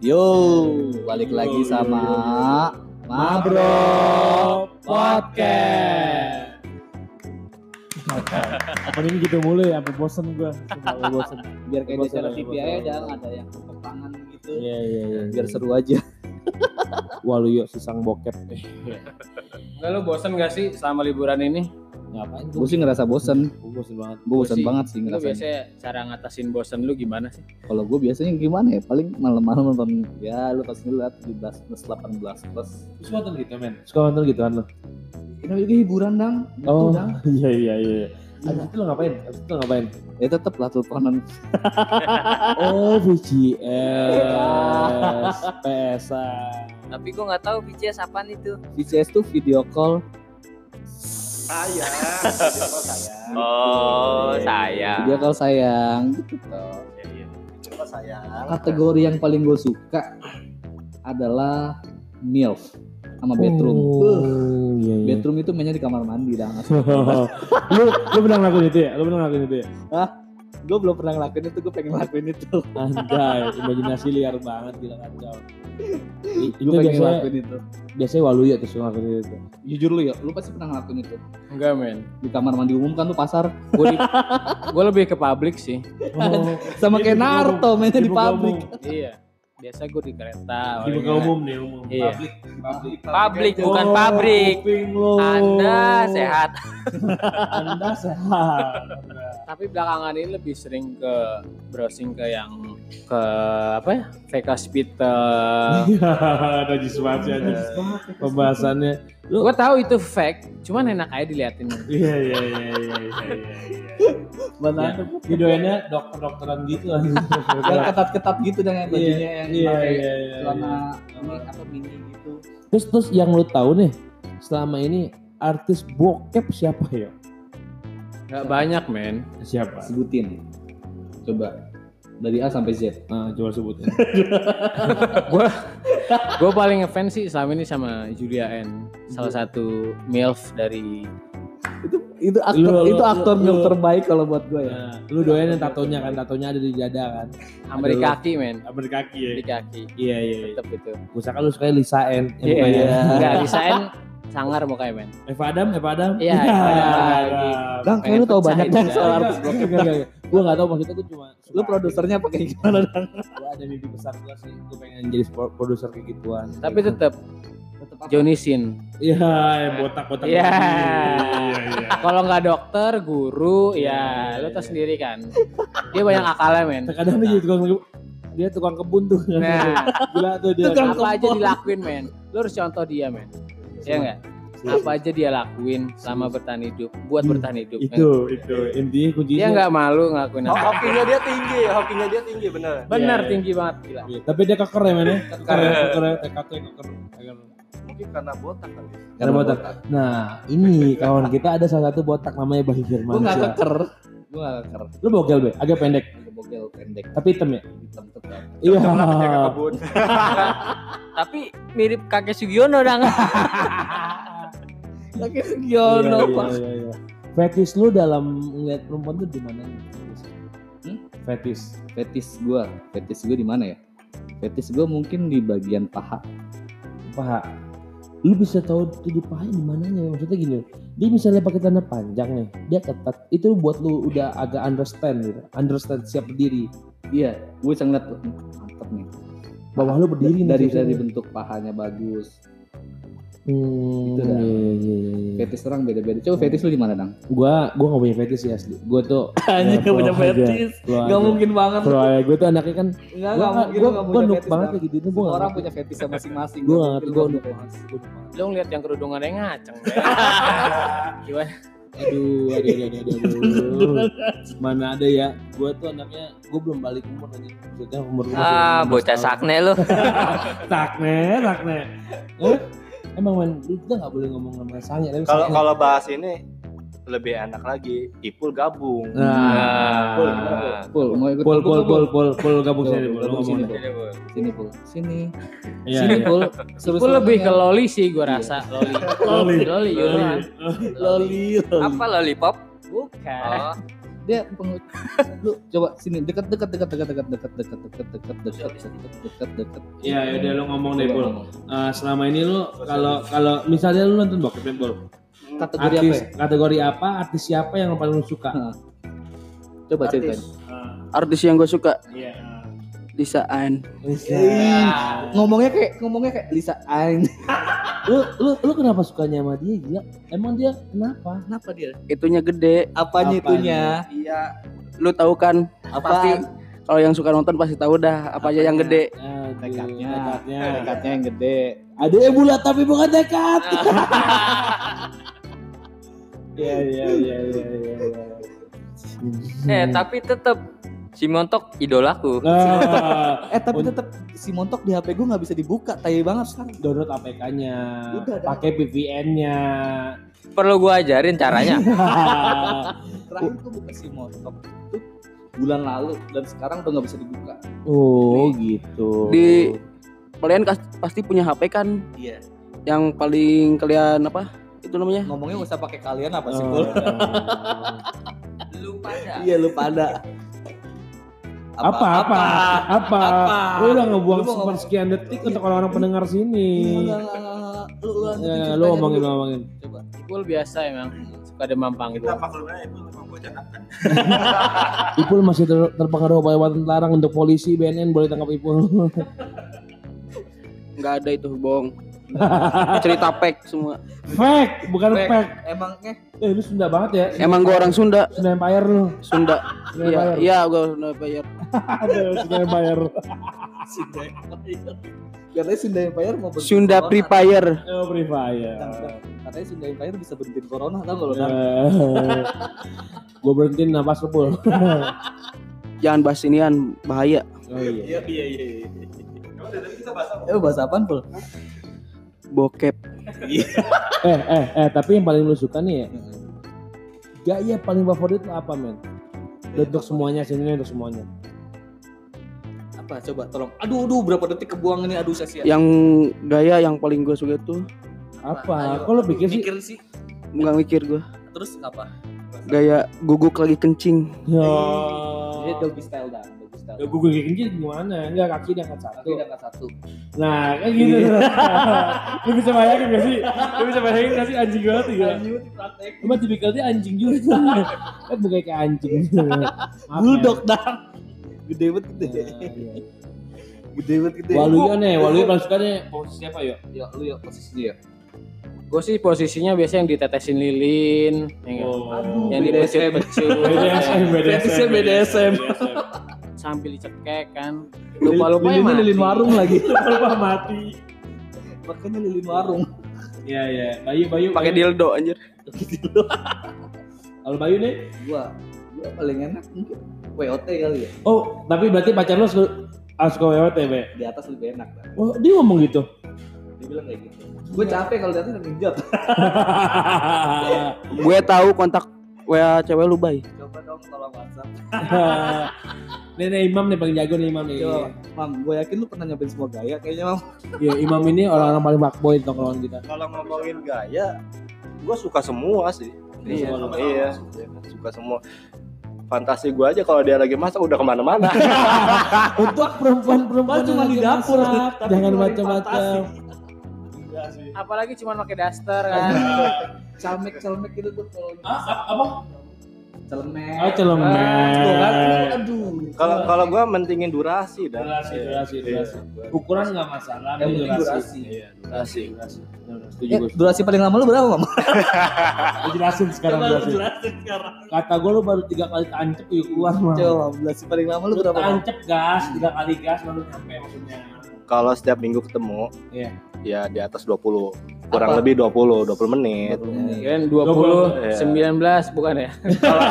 Yo, balik lagi sama Mabro Podcast. Apa ini gitu mulai sampai bosen gua. Sampai bosen. Biar kayak di acara. TV aja dong, ada yang peperangan gitu. Iya iya iya. Biar seru aja. Walu yuk sisang bokep. Enggak lu bosan gak sih selama liburan ini? Ngapain Gue sih ngerasa bosen. Gua bosen banget. Gue bosen sih. banget sih ngerasa. biasanya cara ngatasin bosan lu gimana sih? Kalau gue biasanya gimana ya? Paling malam-malam nonton ya lu pasti lihat 17 plus 18 plus. Suka nonton gitu men. Suka nonton gitu kan lo. Ini juga hiburan dang. Gitu, Oh Dang. iya iya iya. Abis itu lo ngapain? Abis itu lo ngapain? Ya tetep lah teleponan. Oh VCS, PSA. Tapi gue nggak tahu VCS apaan itu. VCS tuh video call saya Oh, Iya, saya. Video call sayang gitu toh. coba saya Kategori yang paling gue suka adalah MILF sama bedroom. Oh, iya iya. bedroom itu mainnya di kamar mandi dah. lu lu pernah ngelakuin itu ya? Lu pernah ngelakuin itu ya? Gue belum pernah ngelakuin itu, gue pengen ngelakuin itu. Anjay, imajinasi liar banget gila kacau. I- Gue itu pengen biasanya ngelakuin itu. biasanya walu ya terus ngelakuin itu. Jujur lu ya, lu pasti pernah ngelakuin itu. Enggak men. Di kamar mandi umum kan tuh pasar. Gue di, gue lebih ke publik sih. Oh, Sama Dia kayak Naruto mainnya di publik. Iya. Biasa gue di kereta. Di muka umum nih umum. Iya. Publik, publik. Publik aja. bukan Oh, pabrik. Anda sehat. Anda sehat. Tapi belakangan ini lebih sering ke browsing ke yang ke apa ya? Fake hospital. Iya, ada jismati aja. Pembahasannya. Lu gue tahu itu fake, cuman enak aja diliatin. Iya iya iya iya iya iya. Mana Ya, ada Videonya dokter-dokteran gitu lah. yang ketat-ketat gitu dan yang bajunya yang Iya pakai iya iya. celana ini apa mini gitu. Terus terus yang lu tahu nih selama ini artis bokep siapa ya? Gak banyak men. Siapa? Sebutin. Coba dari A sampai Z. Nah, coba sebutin. gue gue paling ngefans sih selama ini sama Julia N salah satu milf dari Itu itu aktor Lu- lu- itu aktor lu- yang lu- terbaik kalau buat gue ya. Nah, lu doyan yang tatonya kan, tatonya ada di dada kan? Aduh. kaki men di kaki ya? di kaki Iya iya. iya. tetep itu Gue lu suka Lisa N. yang iya mukanya. nggak bisain sangar mukanya men. Eva Adam, Eva Adam. Iya, Eva Adam. Lagi. Bang, kayak lu tau banyak dong soal artis bokep. Gue gak tau maksudnya gue cuma Lu produsernya pakai gimana dong? Gue ada mimpi besar gue sih. Gue pengen jadi produser kayak gituan. Tapi tetep Johnny Sin. Iya yang botak-botak Iya. Iya iya. Kalau nggak dokter guru ya Iya, lu tau iya. sendiri kan. Dia banyak akalnya men. Kadang dia tukang Dia tukang kebun tuh. Nah. Gila tuh dia. Tukang apa aja dilakuin men? Lu harus contoh dia men ya enggak apa aja dia lakuin selama bertahan hidup buat Hmm, bertahan hidup. Itu itu. Intinya kuncinya dia nggak malu ngelakuin apa. hokinya dia tinggi hokinya dia tinggi bener. Bener Iya, iya. tinggi banget gila. Iya, Tapi dia keker ya men ya Keker ya Keker ya TKT keker. Keker. mungkin karena botak kali Karena botak. Nah ini kawan kita ada salah satu botak namanya Bahi Gue Firman gak keker. Gue gak keker. Lu bogel be Agak pendek Gue bogel pendek. Tapi hitam ya Hitam tetap. Iya kebun Tapi mirip kakek Sugiono dong. Lagi Iya, Sugiono iya, pak. iya, iya. Fetish lu dalam ngeliat perempuan tuh di mana? Hmm? Fetish. Fetis gue. Fetis gue di mana ya? Fetis gue mungkin di bagian paha. Paha. Lu bisa tahu tuh di paha di mananya? Maksudnya gini, dia misalnya pakai tanda panjang nih, dia ketat. Itu buat lu udah agak understand gitu. Understand siap berdiri. Iya, gue "Wah, mantep nih. Bawah lu berdiri nih. dari dari bentuk pahanya bagus. Hmm, Itu dah. iya, iya, iya. Fetis orang beda-beda. Coba fetis lu di mana dang? Gua gua gak punya fetish sih asli. Gua tuh Anjing Ya, gak punya fetis. Flow Gak aja. mungkin banget. Aja. Gua tuh anaknya kan Enggak, gua enggak mungkin gua, gak gua punya fetis. banget gitu. Gua Semua nggak orang punya fetisnya masing-masing. Gua Nggak nggak ngerti. mungkin Gua nuk punya banget. fetis. Gua lu ngeliat yang kerudungannya ngaceng gimana Aduh, aduh, aduh, aduh, aduh. Mana ada ya? Gua tuh anaknya, gua belum balik umur aja. Maksudnya umur gua masih ah, 16 bocah sakne lu. Sakne, sakne. Eh, emang man, kita nggak boleh ngomong nama sange. kalau kalau bahas ini lebih enak lagi Ipul gabung Nah, Pul, gimana, Pul? Mau ikut pul, gabung pul, nggak, pul, pul, pul, gabung sini, pul. Sini. Pul. Sini pul, sini. Iya, Sini iya. pul. Suruh gue lebih ke loli sih gue rasa loli Loli. loli loli. loli. Apa lollipop? bukan Oh, dia pengu- lu coba sini dekat dekat dekat dekat dekat dekat dekat dekat dekat dekat dekat dekat dekat Ya udah lu ngomong deh Bol. Eh, selama ini lu kalau kalau misalnya lu nonton bokep Bol. kategori apa Artis ya? kategori apa? Artis siapa yang paling lu suka? coba ceritain Artis yang gue suka Iya. Lisa Ann. Ih, ngomongnya kayak ngomongnya kayak Lisa Ain Lu lu lu kenapa sukanya sama dia gila? Emang dia kenapa? kenapa dia Itunya gede. apanya Apanya? itunya Iya. Lu tahu kan? Pasti apa kalau yang suka nonton pasti tahu dah apa aja yang gede. Aduh, tekadnya tekadnya. tekadnya yang gede Ada yang bulat tapi bukan tekad. Iya iya iya iya iya. iya. Eh tapi tetep si Montok idolaku. Nah, eh tapi tetap si montok di HP gue nggak bisa dibuka tai banget sekarang download APK-nya, pakai VPN-nya. Perlu gua ajarin caranya. terakhir gue buka si montok itu bulan lalu dan sekarang udah nggak bisa dibuka oh gitu. Di- Kalian pasti punya HP kan iya yang paling kalian apa? Itu namanya? ngomongnya usah pakai kalian apa sih Oh. Bul? Lu pada. iya lu pada apa apa apa, Apa? lu udah ngebuang ngomong- sekian detik untuk orang-orang pendengar Iya, sini enggak, enggak, enggak. Lu, lu, ya, ceritanya lu ngomongin ngomongin Coba. Ipul biasa emang suka demam panggung. maklumnya memang bocah nakal. Ipul masih ter- terpengaruh perawatan larang untuk polisi BNN boleh tangkap Ipul Enggak ada itu, bohong. Cerita pek semua. fake bukan Fake. fake Emangnya eh lu Sunda banget ya Emang gua orang Sunda. Sunda Empire lu Sunda. Sunda Iya, Empire iya gua Sunda bayar. Aduh, Sunda Empire Sunda Empire. Katanya Sunda Empire mau berhenti Sunda corona. Free Fire. oh Free Fire Katanya Sunda Empire bisa berhenti corona tau gak lo? Dan? gue berhentiin nafas lu Pul Jangan bahas inian, bahaya. oh iya Iya iya iya. iya. Kamu dari tadi kita bahas apa? Eh bahasa apaan Pul? Bokep. eh eh eh tapi yang paling lu suka nih ya gaya paling favorit lu apa men untuk semuanya sini untuk semuanya Apa coba tolong. Aduh aduh berapa detik kebuang ini aduh sia-sia. Yang gaya yang paling gue suka itu apa kok lu pikir sih Mikir sih. nggak mikir gue. Terus apa? Gaya guguk lagi kencing. ya Ini doggy style dah, style. Ya, gue kayak kencing gimana? Enggak kaki diangkat satu. Kaki angkat satu. Nah, kayak gitu. Lu bisa bayangin gak sih? Lu bisa bayangin gak sih anjing banget ya? Lanjut dipraktek. Cuma tipikalnya anjing juga. kan bukan kayak anjing. Ya. Bulldog dah. Gede banget gede. Nah, iya. Gede banget gede. Waluyo nih, Waluyo paling suka nih posisi apa yuk? Ya lu ya posisi dia. Gue sih posisinya biasa yang ditetesin lilin, yang, Oh. yang dipecut-pecut, BDSM, Fetishnya BDSM. Sambil dicekek kan. Lupa-lupa ya Lilinnya mati. lilin warung lagi. Lupa mati. Makanya lilin warung. Iya iya. Bayu Bayu. Pakai dildo anjir. Kalau Bayu nih? gua gua paling enak mungkin WOT kali ya. Oh, tapi berarti pacar lu suka harus ke WWT, Be. Di atas lebih enak dah. Oh, dia ngomong gitu. Dia bilang kayak gitu. Gue capek kalau di atas ngejat. Gue tahu kontak WA cewek lu bay. Coba dong tolong WhatsApp. nih, nih Imam nih paling jago nih Imam nih. Coba, Mam, gue yakin lu pernah nyobain semua gaya kayaknya Mam. Iya, Imam ini orang-orang paling fuckboy di tongkrongan kita. Kalau ngomongin gaya, gua suka semua sih. Iya, Iya, iya, suka semua. Fantasi gua aja kalau dia lagi masak udah ke mana-mana. Untuk perempuan-perempuan cuma di dapur, masak, jangan macam-macam. Apalagi cuma pakai daster kan. Calmek calmek gitu tuh kalau Ah, apa? celemek. Oh, celemek. Tuh kan, aduh. Kalau kalau gua mentingin durasi dan Durasi, durasi, Iya. durasi. Ukuran nggak masalah, Yang penting durasi. durasi. Iya, durasi. Eh, durasi paling lama lu berapa, Mam? Lu jelasin sekarang durasi. sekarang. Kata gue lu baru tiga kali tancep yuk keluar mah. Coba, durasi paling lama lu berapa? Mam? tancep gas, tiga kali gas baru nyampe maksudnya. Kalau setiap minggu ketemu, Iya. ya di atas 20. Kurang Apa? lebih 20, 20 menit. 20 menit. Kan 20, Iya. 19 bukan ya? Kalau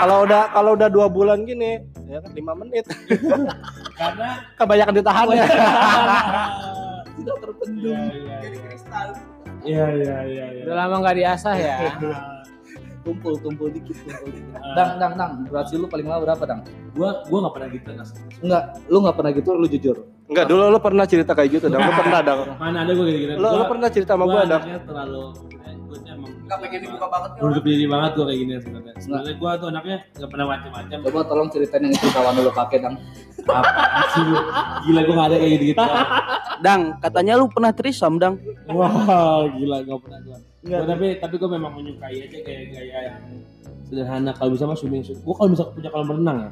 kalau udah kalau udah dua bulan gini, ya kan 5 menit. Karena Kebanyakan ditahan ya. Sudah terpendung. Iya, iya, iya, iya, iya. Udah lama nggak diasah ya. Tumpul, tumpul dikit, tumpul dikit. Ah. Dang, dang, dang. Durasi lu paling lama berapa, Dang? Gua gua nggak pernah gitu Nas. Enggak, lu nggak pernah gitu, lu jujur. Enggak, dulu lu pernah cerita kayak gitu, dong. Lu pernah dong. Mana ada gua gitu-gitu. Lu, lu pernah cerita sama gua, dong. anaknya terlalu gua tuh emang Nggak pengen dibuka banget menutup diri banget gue kayak gini sebenarnya sebenarnya gue tuh anaknya gak pernah macam-macam Coba tolong ceritain yang itu kawan lu pakai dong. apa sih lu gila gue gak ada kayak gitu gitu Dang, katanya lu pernah trisam, Dang. wow gila gak pernah gue Gua tapi tapi gue memang menyukai aja kayak gaya yang sederhana kalau bisa mah swimming suit gue kalau bisa punya kolam renang ya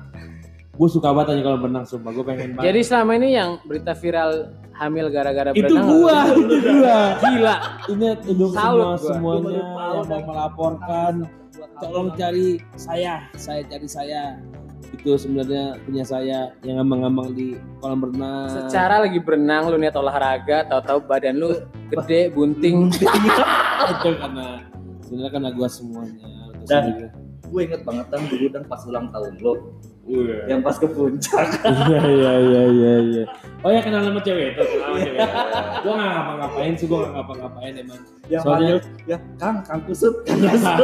gue suka banget aja kolam renang sumpah. Gue pengen banget. Jadi selama ini yang berita viral hamil gara-gara itu berenang gua itu gua. Gila. ini untuk semua gua. semuanya Gua yang mau melaporkan. Tolong cari saya saya cari saya. Itu sebenarnya punya saya yang ngambang-ngambang di kolam renang Secara lagi berenang lu niat olahraga, tahu-tahu badan lu gede, bunting. itu karena sebenarnya karena gua semuanya. Dan-. Gue inget banget dan dulu dan pas ulang tahun lo Iya. yang pas ke puncak. iya iya iya iya iya oh ya kenal sama cewek itu kenal sama cewek gua nggak ngapa-ngapain sih gua nggak ngapa-ngapain emang yang Soalnya- panggil ya Kang Kang Kusut Kang Kusut.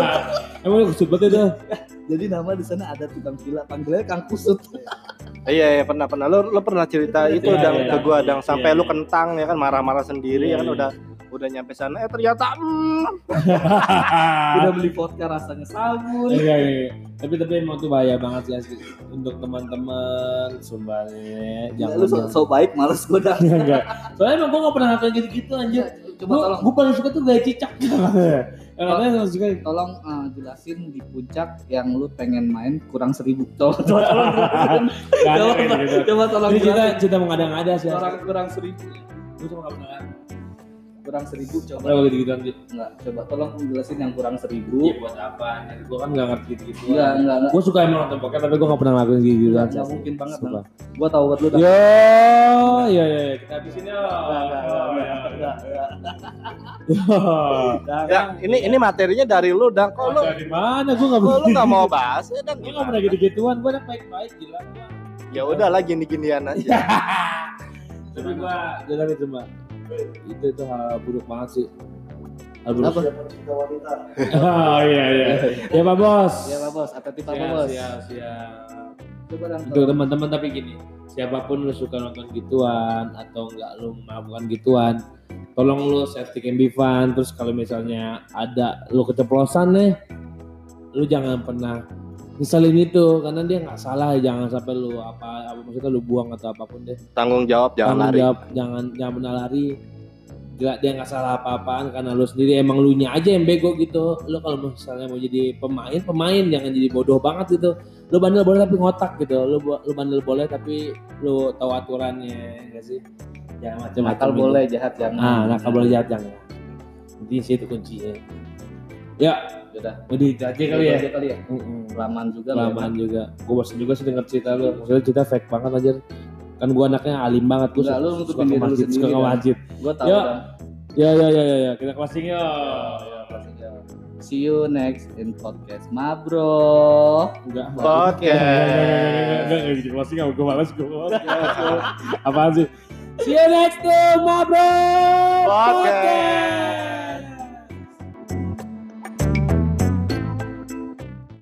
emang lu kusut banget itu Jadi nama di sana ada tukang villa panggilnya Kang Kusut. Iya, iya pernah pernah. Lo lo pernah cerita itu Iya, dang iya, ke gua iya, dang sampai iya, lu iya. kentang ya kan marah-marah sendiri Iya, ya kan iya. udah udah nyampe sana eh ternyata mm, Udah beli vodka rasanya sabun. Iya, iya, iya. Tapi tapi emang tuh bahaya banget sih asli. untuk teman-teman sumpahnya Ya, jangan lu so, so baik males gue dah. enggak. Soalnya emang gua gak pernah ngelakuin gitu-gitu anjir. Coba Gua, tolong gua paling suka tuh gaya cicak gitu. Yang gak suka tolong eh, jelasin di puncak yang lu pengen main kurang seribu. Coba coba tolong Coba, gitu. coba tolong kita jelasin. kita mau ngada-ngada sih. Kurang kurang seribu. Gua cuma gak pernah Kurang seribu coba. Kenapa gitu-gitu anjir. Enggak, coba tolong jelasin yang kurang seribu. Iya buat apa? anjir. Gua kan gak ngerti gitu. Enggak, enggak, enggak. Gue suka emang nonton poker tapi gue gak pernah ngelakuin gitu gitu Enggak, enggak mungkin banget. Sumpah. Gua tahu buat lu iya iya iya. kita habisin Oh, iya. Yo. ya ini ini materinya dari lu dang kok lu Dari mana? Gue gak kok pernah. lu nggak mau bahas ya dang Gue gak pernah gitu-gituan. Gue anak baik-baik gila. gua. ya udahlah gini-ginian aja Tapi gue jalan itu mbak. Itu itu hal buruk banget sih. Hal buruk. Apa? Oh iya iya. Ya Pak Bos. Ya Pak Bos, tipe Pak Siap, Bos? siap, siap. Coba dong. Untuk teman-teman tapi gini, siapa pun lu suka nonton gituan atau enggak lu melakukan gituan, tolong lu safety can be fun. Terus kalau misalnya ada lu keceplosan nih, lu jangan pernah misalin itu karena dia nggak salah jangan sampai lu apa apa maksudnya lu buang atau apa pun deh. Tanggung jawab jangan Tanggung lari. jawab, jangan jangan pernah lari. Gak, dia nggak salah apa-apaan karena lu sendiri emang lu nya aja yang bego gitu. Lu kalau misalnya mau jadi pemain pemain jangan jadi bodoh banget gitu. Lu bandel boleh tapi ngotak gitu. Lu lu bandel boleh tapi lu tahu aturannya enggak sih? Jangan macam-macam Nakal gitu. boleh, jahat jangan. ah nakal boleh jahat jangan. Jadi sih itu kuncinya ya Udah. udah itu aja kali ya? Aja kali ya. Kelamaan juga lu kelamaan juga. Gue bosan juga sih denger cerita lu. Maksudnya cerita fake banget aja kan gue anaknya alim banget gue Enggak, lu suka, suka ke masjid suka ke masjid Gue tahu Ya. ya ya ya ya, ya. kita closing yo. See you next in podcast Mabro. enggak. Oke. enggak enggak enggak enggak closing gue malas gue apaan sih? See you next time bro. Podcast.